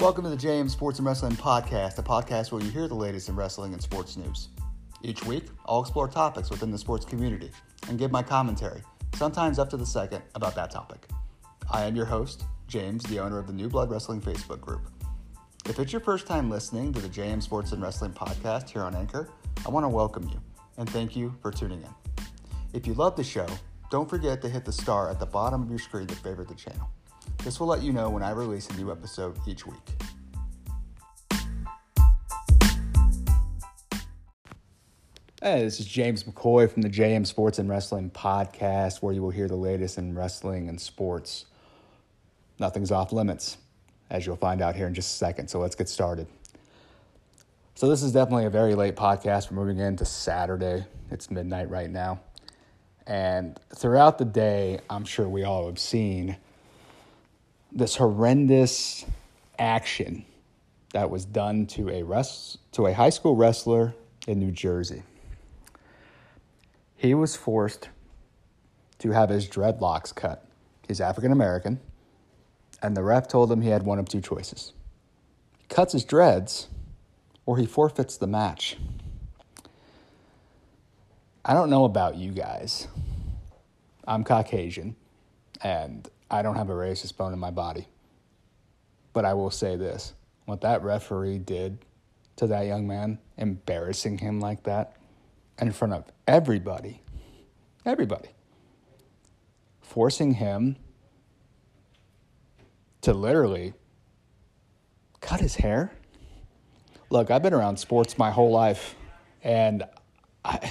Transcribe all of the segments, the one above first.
Welcome to the JM Sports and Wrestling Podcast, a podcast where you hear the latest in wrestling and sports news. Each week, I'll explore topics within the sports community and give my commentary, sometimes up to the second, about that topic. I am your host, James, the owner of the New Blood Wrestling Facebook group. If it's your first time listening to the JM Sports and Wrestling Podcast here on Anchor, I want to welcome you and thank you for tuning in. If you love the show, don't forget to hit the star at the bottom of your screen to favorite the channel. This will let you know when I release a new episode each week. Hey, this is James McCoy from the JM Sports and Wrestling Podcast, where you will hear the latest in wrestling and sports. Nothing's off limits, as you'll find out here in just a second. So let's get started. So, this is definitely a very late podcast. We're moving into Saturday. It's midnight right now. And throughout the day, I'm sure we all have seen this horrendous action that was done to a rest, to a high school wrestler in New Jersey. He was forced to have his dreadlocks cut. He's African American, and the ref told him he had one of two choices. He cuts his dreads or he forfeits the match. I don't know about you guys. I'm Caucasian and I don't have a racist bone in my body. But I will say this what that referee did to that young man, embarrassing him like that in front of everybody, everybody, forcing him to literally cut his hair. Look, I've been around sports my whole life, and I,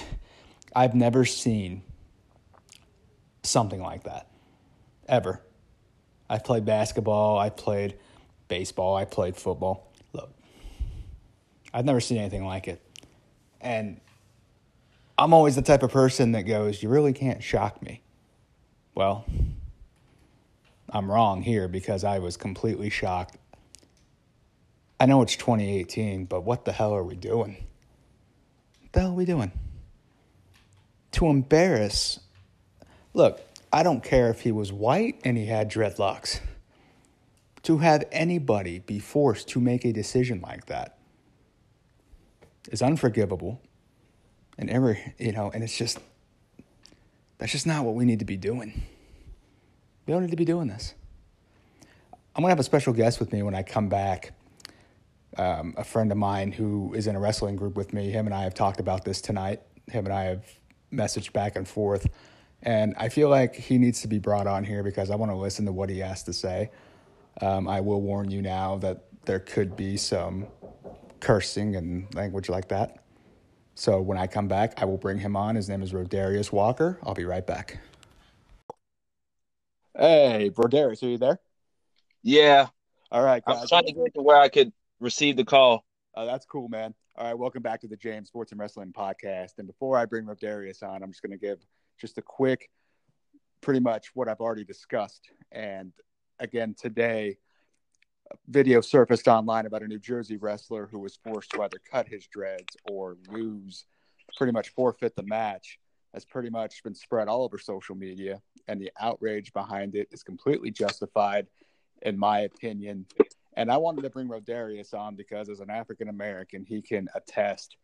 I've never seen something like that ever. I've played basketball, I played baseball, I played football. Look, I've never seen anything like it. And I'm always the type of person that goes, You really can't shock me. Well, I'm wrong here because I was completely shocked. I know it's 2018, but what the hell are we doing? What the hell are we doing? To embarrass. Look, I don't care if he was white and he had dreadlocks. To have anybody be forced to make a decision like that is unforgivable. And ever, you know, and it's just, that's just not what we need to be doing. We don't need to be doing this. I'm going to have a special guest with me when I come back. Um, a friend of mine who is in a wrestling group with me, him and I have talked about this tonight. Him and I have messaged back and forth and I feel like he needs to be brought on here because I want to listen to what he has to say. Um, I will warn you now that there could be some cursing and language like that. So when I come back, I will bring him on. His name is Rodarius Walker. I'll be right back. Hey, Rodarius, are you there? Yeah. All right. Guys. I was trying to get to where I could receive the call. Oh, that's cool, man. All right, welcome back to the James Sports and Wrestling Podcast. And before I bring Rodarius on, I'm just going to give just a quick, pretty much what I've already discussed. And again, today, video surfaced online about a New Jersey wrestler who was forced to either cut his dreads or lose, pretty much forfeit the match. Has pretty much been spread all over social media, and the outrage behind it is completely justified, in my opinion. And I wanted to bring Rodarius on because, as an African American, he can attest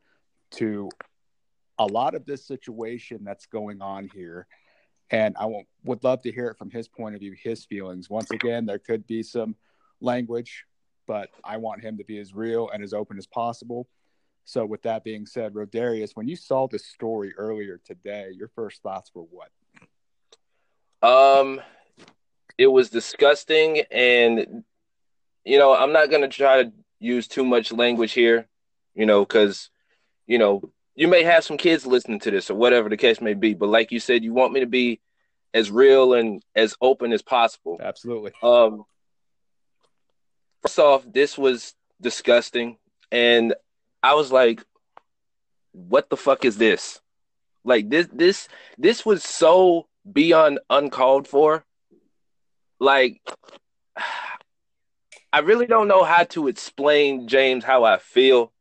to a lot of this situation that's going on here. And I would love to hear it from his point of view, his feelings. Once again, there could be some language, but I want him to be as real and as open as possible. So, with that being said, Rodarius, when you saw this story earlier today, your first thoughts were what? Um, it was disgusting, and you know, I'm not gonna try to use too much language here, you know, because you know you may have some kids listening to this or whatever the case may be, but like you said, you want me to be as real and as open as possible. Absolutely. Um, first off, this was disgusting, and I was like, "What the fuck is this?" Like this, this, this was so beyond uncalled for. Like, I really don't know how to explain James how I feel.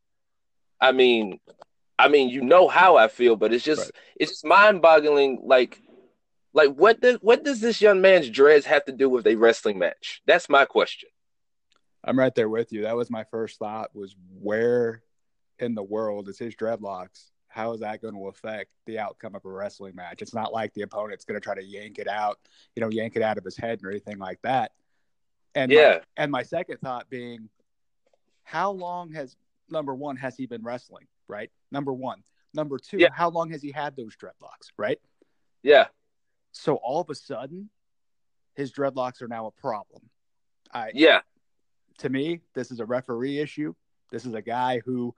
I mean, I mean, you know how I feel, but it's just right. it's just mind boggling. Like, like what does what does this young man's dreads have to do with a wrestling match? That's my question. I'm right there with you. That was my first thought was where in the world is his dreadlocks? How is that going to affect the outcome of a wrestling match? It's not like the opponent's going to try to yank it out, you know, yank it out of his head or anything like that. And Yeah. my, and my second thought being, how long has number one has he been wrestling? Right, number one. Number two, Yeah. how long has he had those dreadlocks? Right. Yeah. So all of a sudden, his dreadlocks are now a problem. I Yeah. to me, this is a referee issue. This is a guy who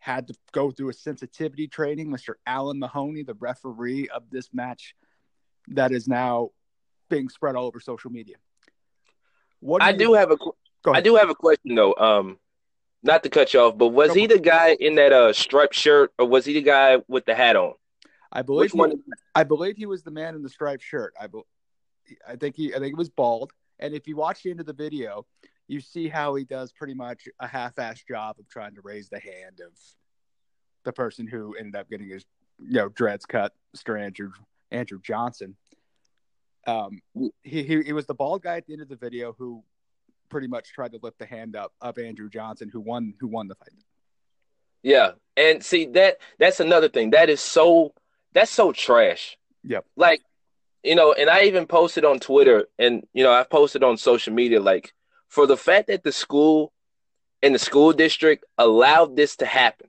had to go through a sensitivity training. Mr. Alan Mahoney, the referee of this match, that is now being spread all over social media. What I you- do have a qu- I do have a question though. Um, not to cut you off, but was he the guy in that uh striped shirt, or was he the guy with the hat on? I believe he? I believe he was the man in the striped shirt. I, be, I think he, I think it was bald. And if you watch the end of the video, you see how he does pretty much a half-assed job of trying to raise the hand of the person who ended up getting his, you know, dreads cut, Mr. Andrew Andrew Johnson. Um, he, he he was the bald guy at the end of the video who pretty much tried to lift the hand up of Andrew Johnson, who won who won the fight. Yeah, and see that that's another thing that is so that's so trash. Yep. Like, you know, and I even posted on Twitter, and you know, I've posted on social media, like for the fact that the school and the school district allowed this to happen,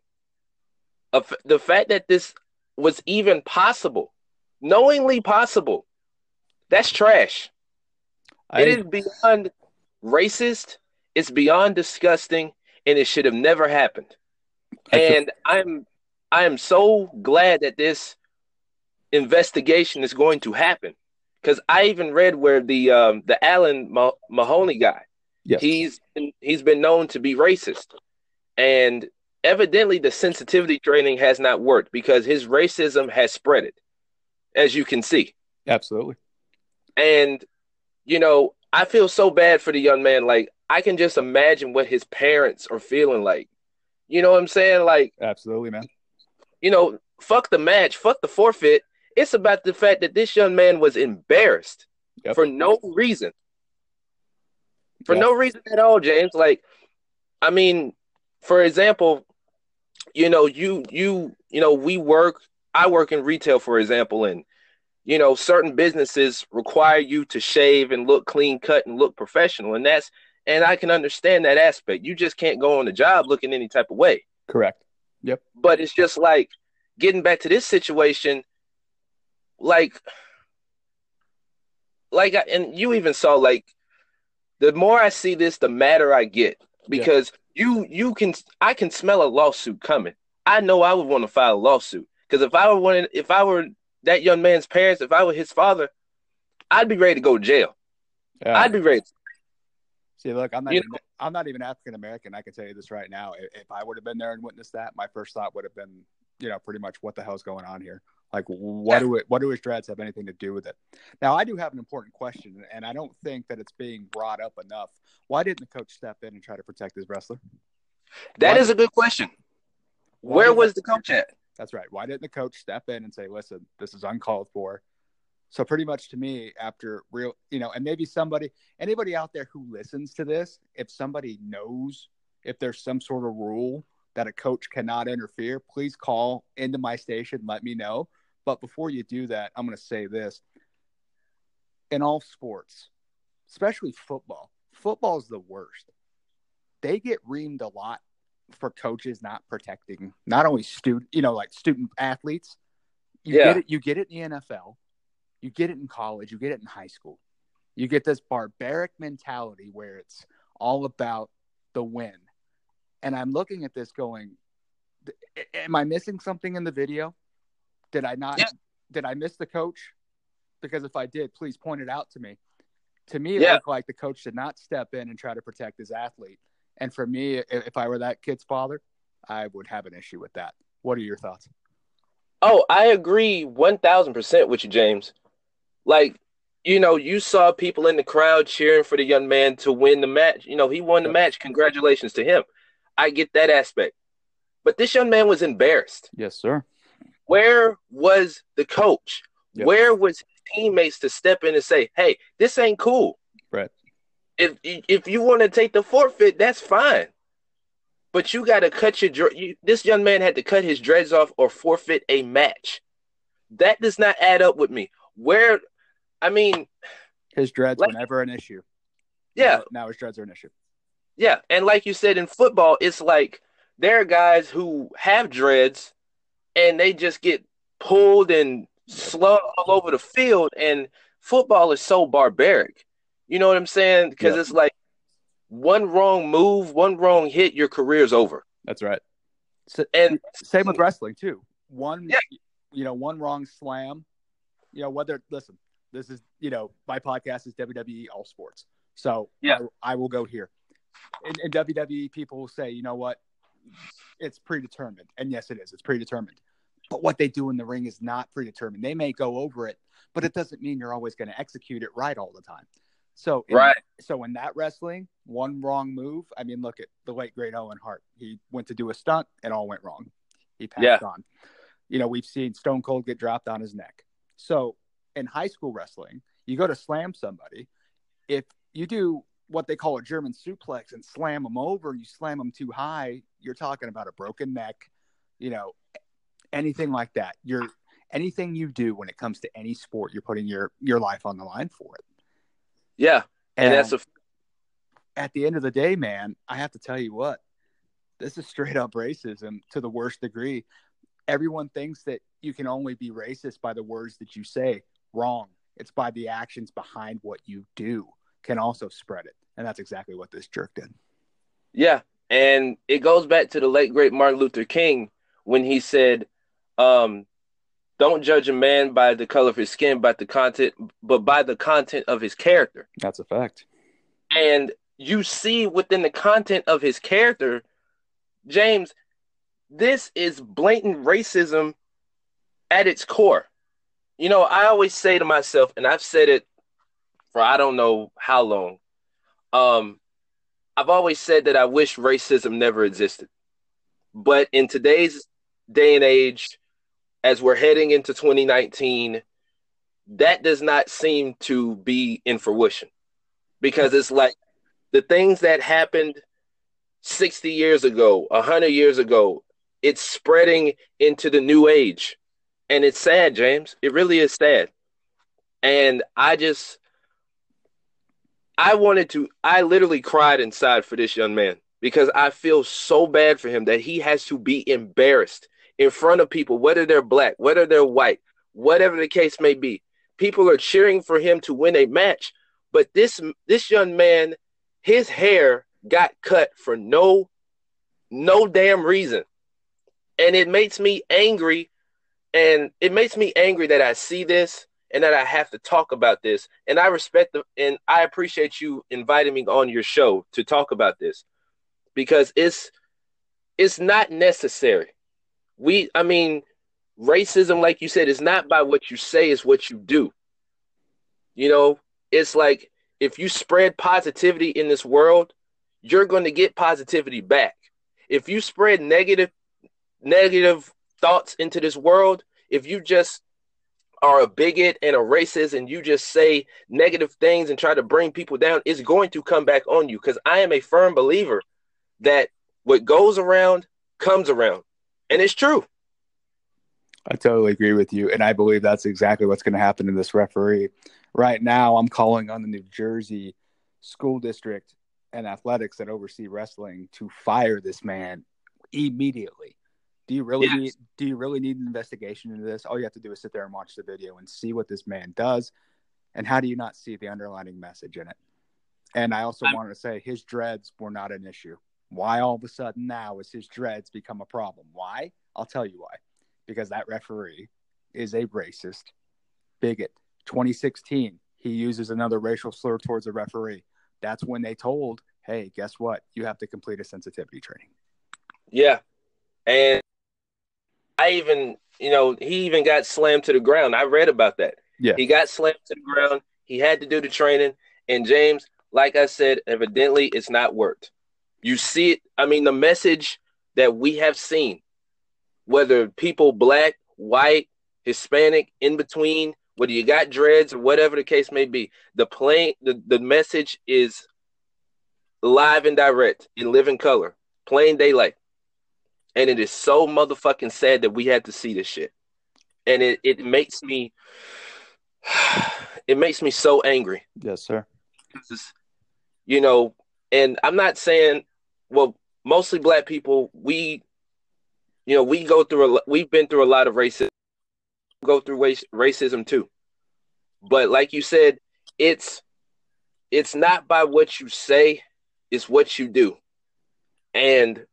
the fact that this was even possible, knowingly possible, that's trash. I, It is beyond racist. It's beyond disgusting, and it should have never happened. And I'm I am so glad that this investigation is going to happen because I even read where the um, the Alan Mahoney guy yes. he's been, he's been known to be racist, and evidently the sensitivity training has not worked because his racism has spread it, as you can see. absolutely. And, you know, I feel so bad for the young man. Like, I can just imagine what his parents are feeling like. You know what I'm saying? Like, Absolutely, man. you know, fuck the match, fuck the forfeit. It's about the fact that this young man was embarrassed Yep. for no reason. For Yeah. no reason at all, James. Like, I mean, for example, you know, you you you know, we work I work in retail, for example, and you know, certain businesses require you to shave and look clean cut and look professional. And that's and I can understand that aspect. You just can't go on the job looking any type of way. Correct. Yep but it's just like getting back to this situation, like, like, I- and you even saw like, the more I see this, the madder I get because you you can I can smell a lawsuit coming. I know I would want to file a lawsuit because if I were if I were that young man's parents, if I were his father, I'd be ready to go to jail. Uh, I'd be ready. See, look, I'm not. You Even, I'm not even African American. I can tell you this right now. If, if I would have been there and witnessed that, my first thought would have been, you know, pretty much what the hell's going on here? Like, what Yeah. do it? What do his dreads have anything to do with it? Now, I do have an important question, and I don't think that it's being brought up enough. Why didn't the coach step in and try to protect his wrestler? That Why- is a good question. Why Where was the coach at? That's right. Why didn't the coach step in and say, "Listen, this is uncalled for"? So pretty much to me, after real, you know, and maybe somebody, anybody out there who listens to this, if somebody knows if there's some sort of rule that a coach cannot interfere, please call into my station, let me know. But before you do that, I'm going to say this: in all sports, especially football, football is the worst. They get reamed a lot for coaches not protecting not only student, you know, like student athletes. You Yeah. get it. You get it in the NFL. You get it in college. You get it in high school. You get this barbaric mentality where it's all about the win. And I'm looking at this going, am I missing something in the video? Did I not? Yeah. Did I miss the coach? Because if I did, please point it out to me. To me, it Yeah. looked like the coach did not step in and try to protect his athlete. And for me, if I were that kid's father, I would have an issue with that. What are your thoughts? Oh, I agree 1000% with you, James. Like, you know, you saw people in the crowd cheering for the young man to win the match. You know, he won the match. Congratulations to him. I get that aspect. But this young man was embarrassed. Yes, sir. Where was the coach? Yep. Where was his teammates to step in and say, hey, this ain't cool? If if you want to take the forfeit, that's fine. But you got to cut your you, this young man had to cut his dreads off or forfeit a match. That does not add up with me. Where, I mean, his dreads like, were never an issue. Yeah, now, now his dreads are an issue. Yeah, and like you said in football, it's like there are guys who have dreads, and they just get pulled and slung all over the field, and football is so barbaric. You know what I'm saying? Because yeah. it's like one wrong move, one wrong hit, your career's over. That's right. So, and same with wrestling too. One, yeah. you know, one wrong slam. You know, whether listen, this is you know, my podcast is WWE All Sports, so yeah, I, I will go here. In, in WWE, people will say, you know what, it's predetermined, and yes, it is. It's predetermined. But what they do in the ring is not predetermined. They may go over it, but it doesn't mean you're always going to execute it right all the time. So in, right. So in that wrestling, one wrong move. I mean, look at the late great Owen Hart. He went to do a stunt, and all went wrong. He passed yeah. on. You know, we've seen Stone Cold get dropped on his neck. So in high school wrestling, you go to slam somebody. If you do what they call a German suplex and slam them over, you slam them too high, you're talking about a broken neck. You know, anything like that. You're anything you do when it comes to any sport, you're putting your your life on the line for it. Yeah. And, and that's a at the end of the day, man, I have to tell you what, this is straight up racism to the worst degree. Everyone thinks that you can only be racist by the words that you say. Wrong. It's by the actions behind what you do can also spread it. And that's exactly what this jerk did. Yeah. And it goes back to the late great Martin Luther King when he said, um, don't judge a man by the color of his skin, by the content, but by the content of his character. That's a fact. And you see within the content of his character, James, this is blatant racism at its core. You know, I always say to myself, and I've said it for I don't know how long. Um, I've always said that I wish racism never existed. But in today's day and age, as we're heading into 2019, that does not seem to be in fruition because it's like the things that happened 60 years ago, 100 years ago, it's spreading into the new age. And it's sad, James. It really is sad. And I just, I wanted to, I literally cried inside for this young man because I feel so bad for him that he has to be embarrassed in front of people, whether they're black, whether they're white, whatever the case may be. People are cheering for him to win a match, but this this young man, his hair got cut for no no damn reason. And it makes me angry and it makes me angry that I see this and that I have to talk about this. And I respect the and I appreciate you inviting me on your show to talk about this because it's it's not necessary we i mean racism like you said is not by what you say is what you do. You know it's like if you spread positivity in this world you're going to get positivity back. If you spread negative negative thoughts into this world if you just are a bigot and a racist and you just say negative things and try to bring people down it's going to come back on you. Because i am a firm believer that what goes around comes around and it's true. I totally agree with you. And I believe that's exactly what's going to happen to this referee. Right now, I'm calling on the New Jersey school district and athletics that oversee wrestling to fire this man immediately. Do you really yes. need do you really need an investigation into this? All you have to do is sit there and watch the video and see what this man does. And how do you not see the underlining message in it? And I also I'm, wanted to say his dreads were not an issue. Why all of a sudden now has his dreads become a problem? Why? I'll tell you why. Because that referee is a racist bigot. 2016, he uses another racial slur towards a referee. That's when they told, hey, guess what? You have to complete a sensitivity training. Yeah. And I even, you know, he even got slammed to the ground. I read about that. Yeah. He got slammed to the ground. He had to do the training. And James, like I said, evidently it's not worked. You see it. I mean, the message that we have seen, whether people black, white, Hispanic, in between, whether you got dreads or whatever the case may be, the plain the, the message is live and direct in living color, plain daylight. And it is so motherfucking sad that we had to see this shit. And it, it makes me it makes me so angry. Yes, sir. You know, and I'm not saying well, mostly black people, we you know, we go through a we've been through a lot of racism go through race, racism too. But like you said, it's it's not by what you say, it's what you do. And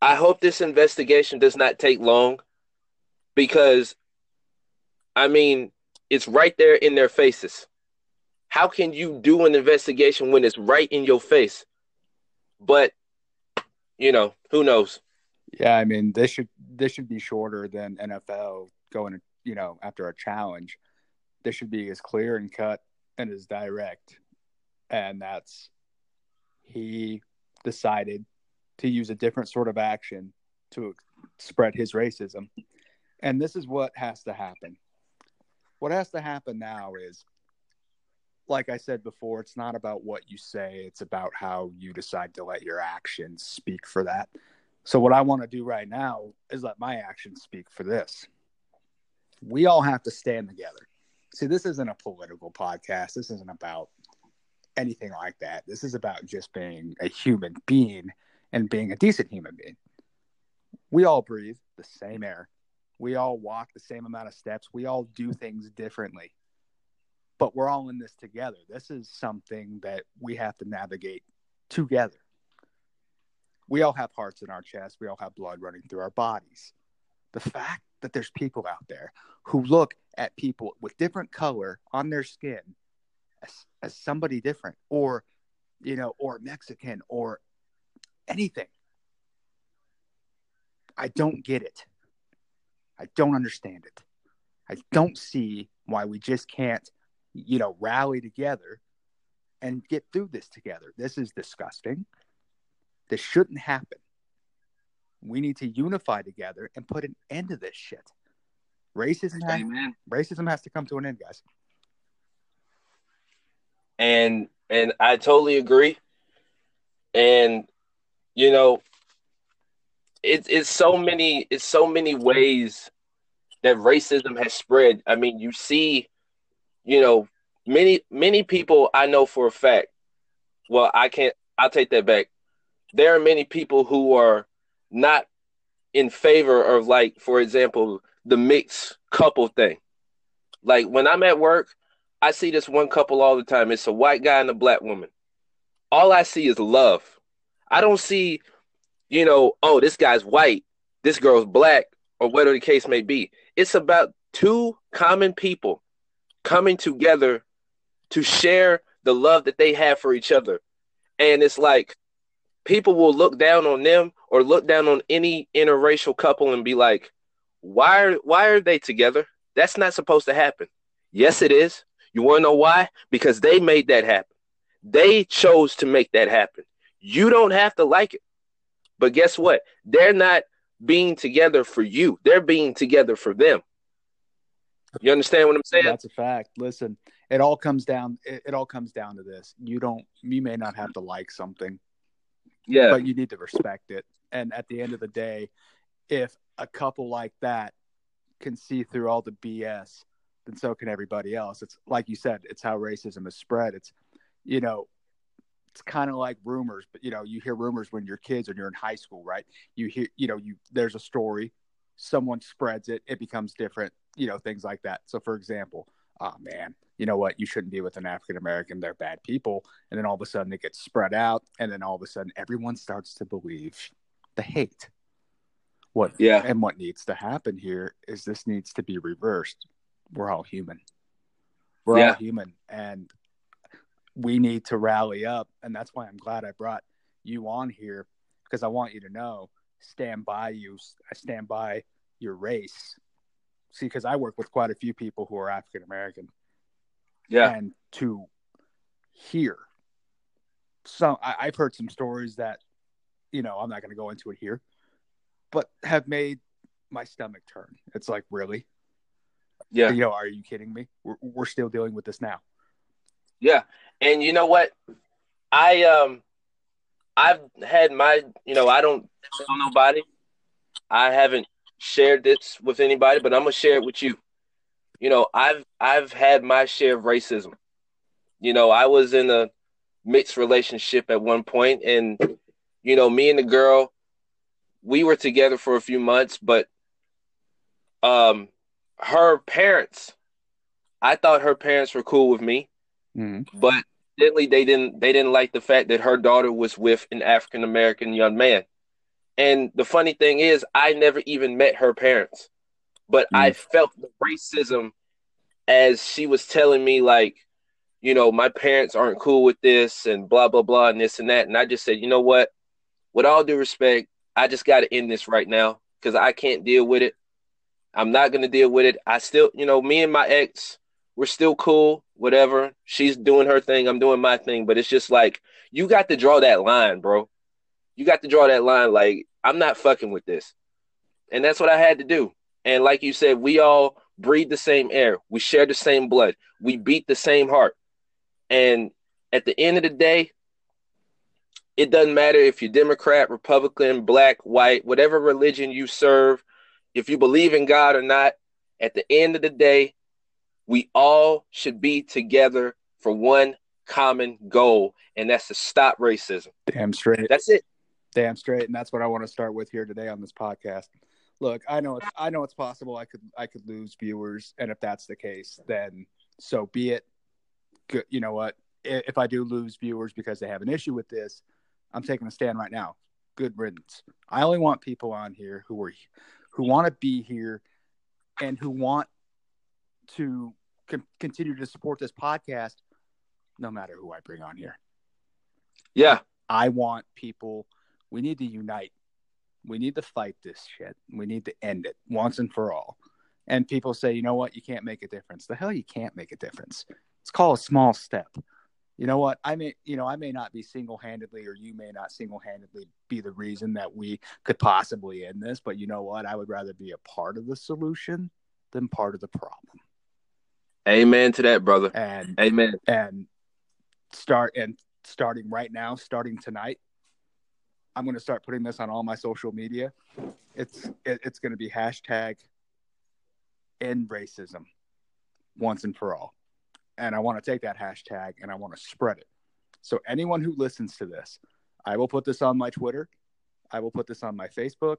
I hope this investigation does not take long because I mean, it's right there in their faces. How can you do an investigation when it's right in your face? But you know, who knows? Yeah, I mean, this should this should be shorter than NFL going, you know, after a challenge. This should be as clear and cut and as direct. And that's he decided to use a different sort of action to spread his racism. And this is what has to happen. What has to happen now is, like I said before, it's not about what you say, it's about how you decide to let your actions speak for that. So, what I want to do right now is let my actions speak for this. We all have to stand together. See, this isn't a political podcast. This isn't about anything like that. This is about just being a human being and being a decent human being. We all breathe the same air. We all walk the same amount of steps. We all do things differently. But we're all in this together. This is something that we have to navigate together. We all have hearts in our chest. We all have blood running through our bodies. The fact that there's people out there who look at people with different color on their skin as, as somebody different or you know or mexican or anything i don't get it i don't understand it i don't see why we just can't you know rally together and get through this together. This is disgusting. This shouldn't happen. We need to unify together and put an end to this shit. Racism has, racism has to come to an end guys. And and I totally agree. And you know, it's it's so many it's so many ways that racism has spread. I mean, you see, you know, many many people I know for a fact. Well, I can't. I'll take that back. There are many people who are not in favor of, like, for example, the mixed couple thing. Like when I'm at work, I see this one couple all the time. It's a white guy and a black woman. All I see is love. I don't see, you know, oh, this guy's white, this girl's black, or whatever the case may be. It's about two common people coming together to share the love that they have for each other. And it's like people will look down on them or look down on any interracial couple and be like, why are why are they together? That's not supposed to happen. Yes, it is. You want to know why? Because they made that happen. They chose to make that happen. You don't have to like it. But guess what? They're not being together for you. They're being together for them. You understand what I'm saying? That's a fact. Listen, it all comes down it, it all comes down to this. You don't you may not have to like something. Yeah. But you need to respect it. And at the end of the day, if a couple like that can see through all the BS then so can everybody else. It's like you said, it's how racism is spread. It's, you know, it's kind of like rumors, but you know, you hear rumors when you're kids and you're in high school, right? You hear, you know, you there's a story, someone spreads it, it becomes different, you know, things like that. So, for example, oh man, you know what? You shouldn't be with an African American. They're bad people. And then all of a sudden it gets spread out, and then all of a sudden everyone starts to believe the hate. What? Yeah. And what needs to happen here is this needs to be reversed we're all human. We're yeah. all human, and we need to rally up. And that's why I'm glad I brought you on here because I want you to know, stand by you. I stand by your race. See, because I work with quite a few people who are African American. Yeah. And to hear some, I, I've heard some stories that, you know, I'm not going to go into it here, but have made my stomach turn. It's like, really? Yeah. You know, are you kidding me? We're, we're still dealing with this now. Yeah. And you know what? I um I've had my, you know, I don't tell nobody. I haven't shared this with anybody, but I'm gonna share it with you. You know, I've I've had my share of racism. You know, I was in a mixed relationship at one point, and you know, me and the girl, we were together for a few months, but um, her parents, I thought her parents were cool with me, mm-hmm. but evidently they didn't they didn't like the fact that her daughter was with an African American young man. And the funny thing is, I never even met her parents, but mm. I felt the racism as she was telling me, like, you know, my parents aren't cool with this and blah, blah, blah, and this and that. And I just said, you know what? With all due respect, I just got to end this right now because I can't deal with it. I'm not going to deal with it. I still, you know, me and my ex, we're still cool, whatever. She's doing her thing, I'm doing my thing, but it's just like you got to draw that line, bro. You got to draw that line like I'm not fucking with this. And that's what I had to do. And like you said, we all breathe the same air. We share the same blood. We beat the same heart. And at the end of the day, it doesn't matter if you're Democrat, Republican, black, white, whatever religion you serve, if you believe in God or not, at the end of the day, we all should be together for one common goal, and that's to stop racism. Damn straight. That's it. Damn straight, and that's what I want to start with here today on this podcast. Look, I know it's I know it's possible I could I could lose viewers, and if that's the case, then so be it. Good, you know what? If I do lose viewers because they have an issue with this, I'm taking a stand right now. Good riddance. I only want people on here who are who want to be here and who want to continue to support this podcast no matter who I bring on here. Yeah. I want people, we need to unite. We need to fight this shit. We need to end it once and for all. And people say, you know what? You can't make a difference. The hell you can't make a difference. It's called a small step. You know what? I may, you know, I may not be single handedly, or you may not single handedly be the reason that we could possibly end this. But you know what? I would rather be a part of the solution than part of the problem. Amen to that, brother. And amen. And start and starting right now, starting tonight, I'm going to start putting this on all my social media. It's it, it's going to be hashtag end racism once and for all. And I want to take that hashtag and I want to spread it. So anyone who listens to this, I will put this on my Twitter. I will put this on my Facebook.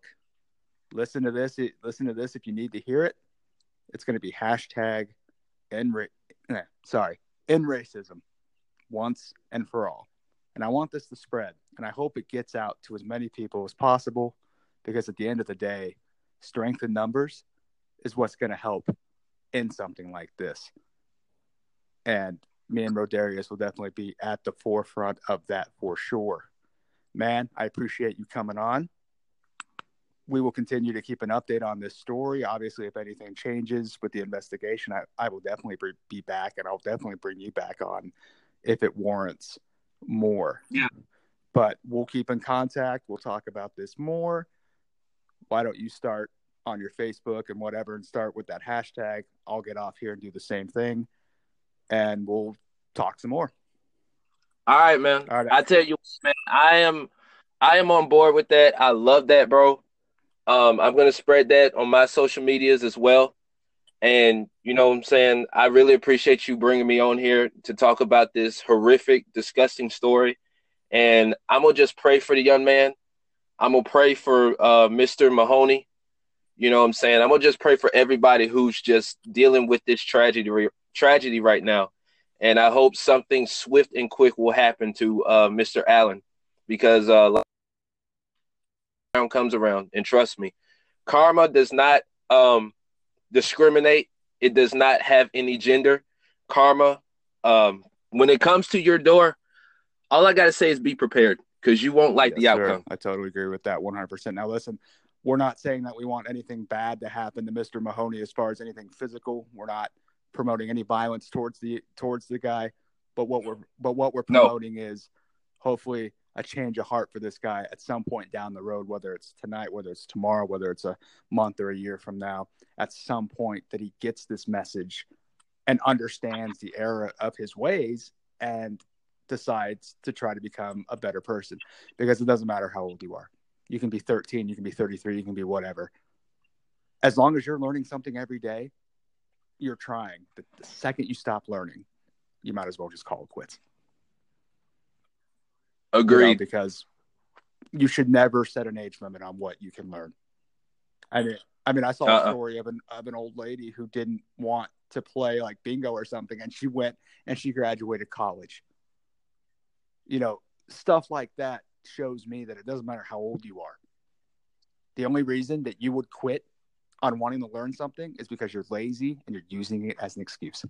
Listen to this. Listen to this if you need to hear it. It's going to be hashtag end ra- eh, sorry, end racism once and for all. And I want this to spread. And I hope it gets out to as many people as possible because at the end of the day, strength in numbers is what's going to help in something like this. And me and Rodarius will definitely be at the forefront of that for sure. Man, I appreciate you coming on we will continue to keep an update on this story. Obviously, if anything changes with the investigation, I, I will definitely be back and I'll definitely bring you back on if it warrants more. Yeah. But we'll keep in contact. We'll talk about this more. Why don't you start on your Facebook and whatever and start with that hashtag? I'll get off here and do the same thing and we'll talk some more. All right, man. All right. I tell you, man, I am I am on board with that. I love that, bro. Um, I'm going to spread that on my social medias as well. And, you know what I'm saying? I really appreciate you bringing me on here to talk about this horrific, disgusting story. And I'm going to just pray for the young man. I'm going to pray for uh, Mr. Mahoney. You know what I'm saying? I'm going to just pray for everybody who's just dealing with this tragedy, tragedy right now. And I hope something swift and quick will happen to uh, Mr. Alan because uh, comes around. And trust me, karma does not um, discriminate. It does not have any gender. Karma, um, when it comes to your door, all I gotta say is be prepared because you won't like yes, the outcome. Sir. I totally agree with that 100%. Now, listen, we're not saying that we want anything bad to happen to Mr. Mahoney as far as anything physical. We're not promoting any violence towards the towards the guy, but what we're but what we're promoting no. is hopefully a change of heart for this guy at some point down the road, whether it's tonight, whether it's tomorrow, whether it's a month or a year from now, at some point that he gets this message and understands the error of his ways and decides to try to become a better person because it doesn't matter how old you are. You can be 13, you can be 33, you can be whatever. As long as you're learning something every day, you're trying. The, the second you stop learning, you might as well just call it quits. Agreed. You know, because you should never set an age limit on what you can learn. I mean, I mean, I saw uh-uh. a story of an of an old lady who didn't want to play like bingo or something, and she went and she graduated college. You know, stuff like that shows me that it doesn't matter how old you are. The only reason that you would quit on wanting to learn something is because you're lazy and you're using it as an excuse.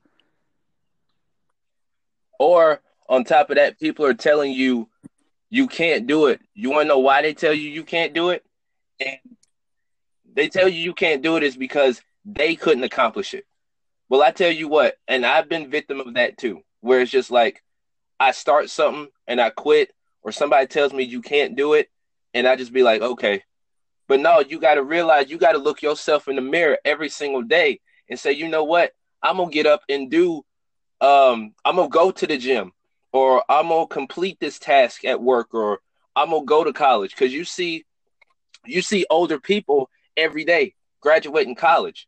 Or on top of that, people are telling you you can't do it. You want to know why they tell you you can't do it? And they tell you you can't do it is because they couldn't accomplish it. Well, I tell you what, and I've been victim of that too, where it's just like I start something and I quit, or somebody tells me you can't do it, and I just be like, okay. But no, you got to realize you got to look yourself in the mirror every single day and say, you know what? I'm gonna get up and do. Um, I'm gonna go to the gym, or I'm gonna complete this task at work, or I'm gonna go to college. Because you see, you see older people every day graduating college.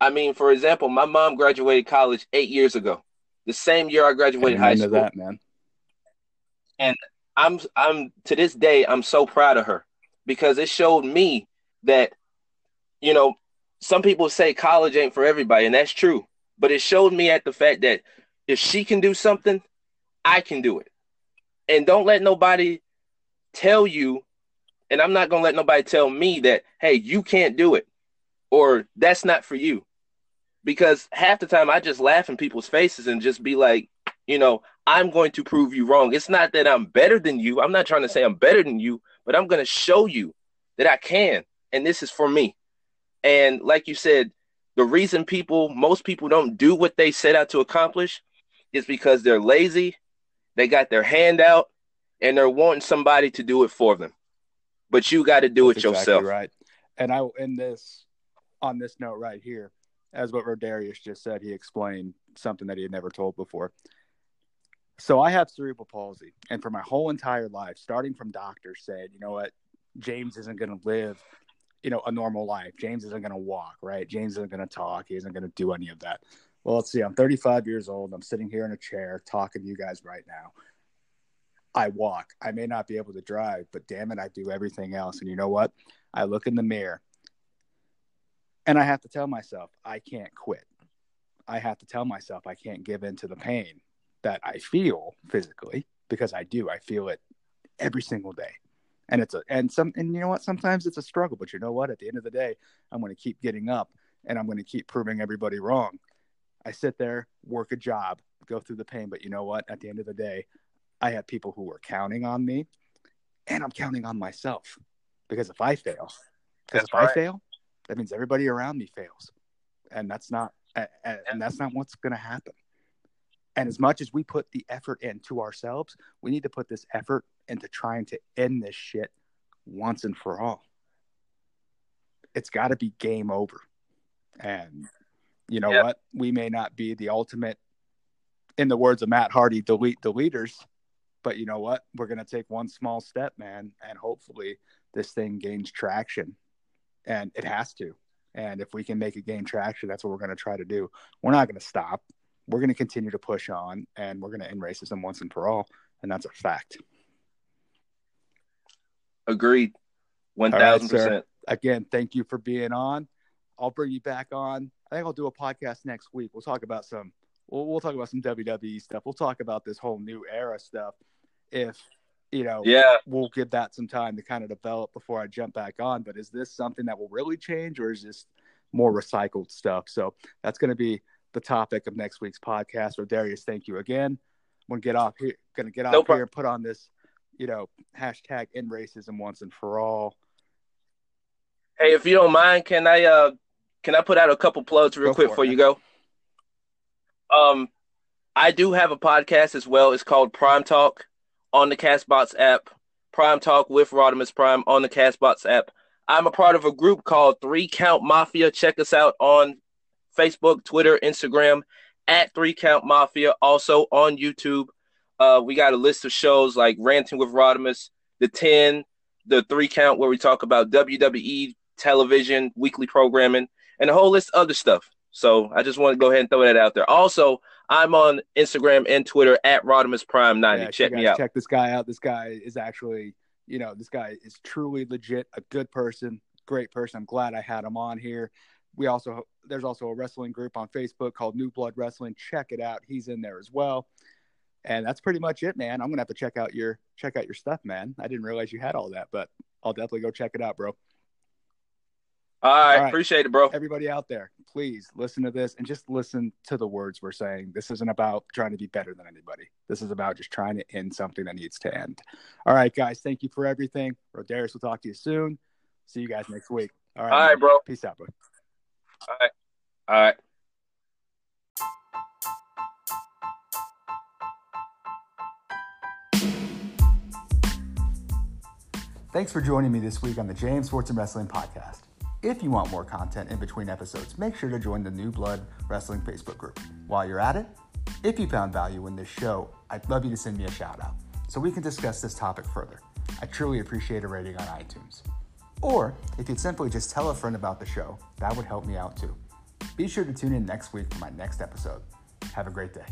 I mean, for example, my mom graduated college eight years ago, the same year I graduated high school. That man, and I'm I'm to this day I'm so proud of her because it showed me that you know some people say college ain't for everybody and that's true but it showed me at the fact that if she can do something I can do it and don't let nobody tell you and I'm not going to let nobody tell me that hey you can't do it or that's not for you because half the time I just laugh in people's faces and just be like you know I'm going to prove you wrong. It's not that I'm better than you. I'm not trying to say I'm better than you, but I'm going to show you that I can. And this is for me. And like you said, the reason people, most people don't do what they set out to accomplish is because they're lazy, they got their hand out, and they're wanting somebody to do it for them. But you got to do That's it exactly yourself. Right. And I, will end this, on this note right here, as what Rodarius just said, he explained something that he had never told before. So I have cerebral palsy, and for my whole entire life, starting from doctors said, you know what, James isn't going to live, you know, a normal life. James isn't going to walk, right? James isn't going to talk. He isn't going to do any of that. Well, let's see. I'm 35 years old. I'm sitting here in a chair talking to you guys right now. I walk. I may not be able to drive, but damn it, I do everything else. And you know what? I look in the mirror and I have to tell myself I can't quit. I have to tell myself I can't give in to the pain that I feel physically because I do. I feel it every single day. And it's a and some and you know what? Sometimes it's a struggle, but you know what? At the end of the day, I'm going to keep getting up and I'm going to keep proving everybody wrong. I sit there, work a job, go through the pain, but you know what? At the end of the day, I have people who are counting on me and I'm counting on myself. Because if I fail, because if right. I fail, that means everybody around me fails. And that's not and that's not what's going to happen. And as much as we put the effort into ourselves, we need to put this effort into trying to end this shit once and for all. It's got to be game over. And you know yep. what? We may not be the ultimate, in the words of Matt Hardy, delete the leaders, but you know what? We're going to take one small step, man. And hopefully this thing gains traction. And it has to. And if we can make it gain traction, that's what we're going to try to do. We're not going to stop we're going to continue to push on and we're going to end racism once and for all. And that's a fact. Agreed. 1000%. Right, Again, thank you for being on. I'll bring you back on. I think I'll do a podcast next week. We'll talk about some, we'll, we'll talk about some WWE stuff. We'll talk about this whole new era stuff. If, you know, yeah, we'll give that some time to kind of develop before I jump back on. But is this something that will really change or is this more recycled stuff? So that's going to be the topic of next week's podcast. So Darius, thank you again. I'm gonna get off here. Gonna get off no here and put on this, you know, hashtag end racism once and for all. Hey, if you don't mind, can I uh can I put out a couple plugs real go quick before you go? Um, I do have a podcast as well. It's called Prime Talk on the Castbox app. Prime Talk with Rodimus Prime on the Castbox app. I'm a part of a group called Three Count Mafia. Check us out on Facebook, Twitter, Instagram at Three Count Mafia, also on YouTube. Uh, we got a list of shows like Ranting with Rodimus, the 10, the three count where we talk about WWE television, weekly programming, and a whole list of other stuff. So I just want to go ahead and throw that out there. Also, I'm on Instagram and Twitter at Rodimus Prime 90. Yeah, check me out. Check this guy out. This guy is actually, you know, this guy is truly legit, a good person, great person. I'm glad I had him on here. We also there's also a wrestling group on Facebook called New Blood Wrestling. Check it out. He's in there as well. And that's pretty much it, man. I'm gonna have to check out your check out your stuff, man. I didn't realize you had all that, but I'll definitely go check it out, bro. All right, all right, appreciate it, bro. Everybody out there, please listen to this and just listen to the words we're saying. This isn't about trying to be better than anybody. This is about just trying to end something that needs to end. All right, guys, thank you for everything. Rodarius will talk to you soon. See you guys next week. All right, all right, bro. Peace out, bro. All right. All right. Thanks for joining me this week on the James Sports and Wrestling Podcast. If you want more content in between episodes, make sure to join the New Blood Wrestling Facebook group. While you're at it, if you found value in this show, I'd love you to send me a shout out so we can discuss this topic further. I truly appreciate a rating on iTunes. Or if you'd simply just tell a friend about the show, that would help me out too. Be sure to tune in next week for my next episode. Have a great day.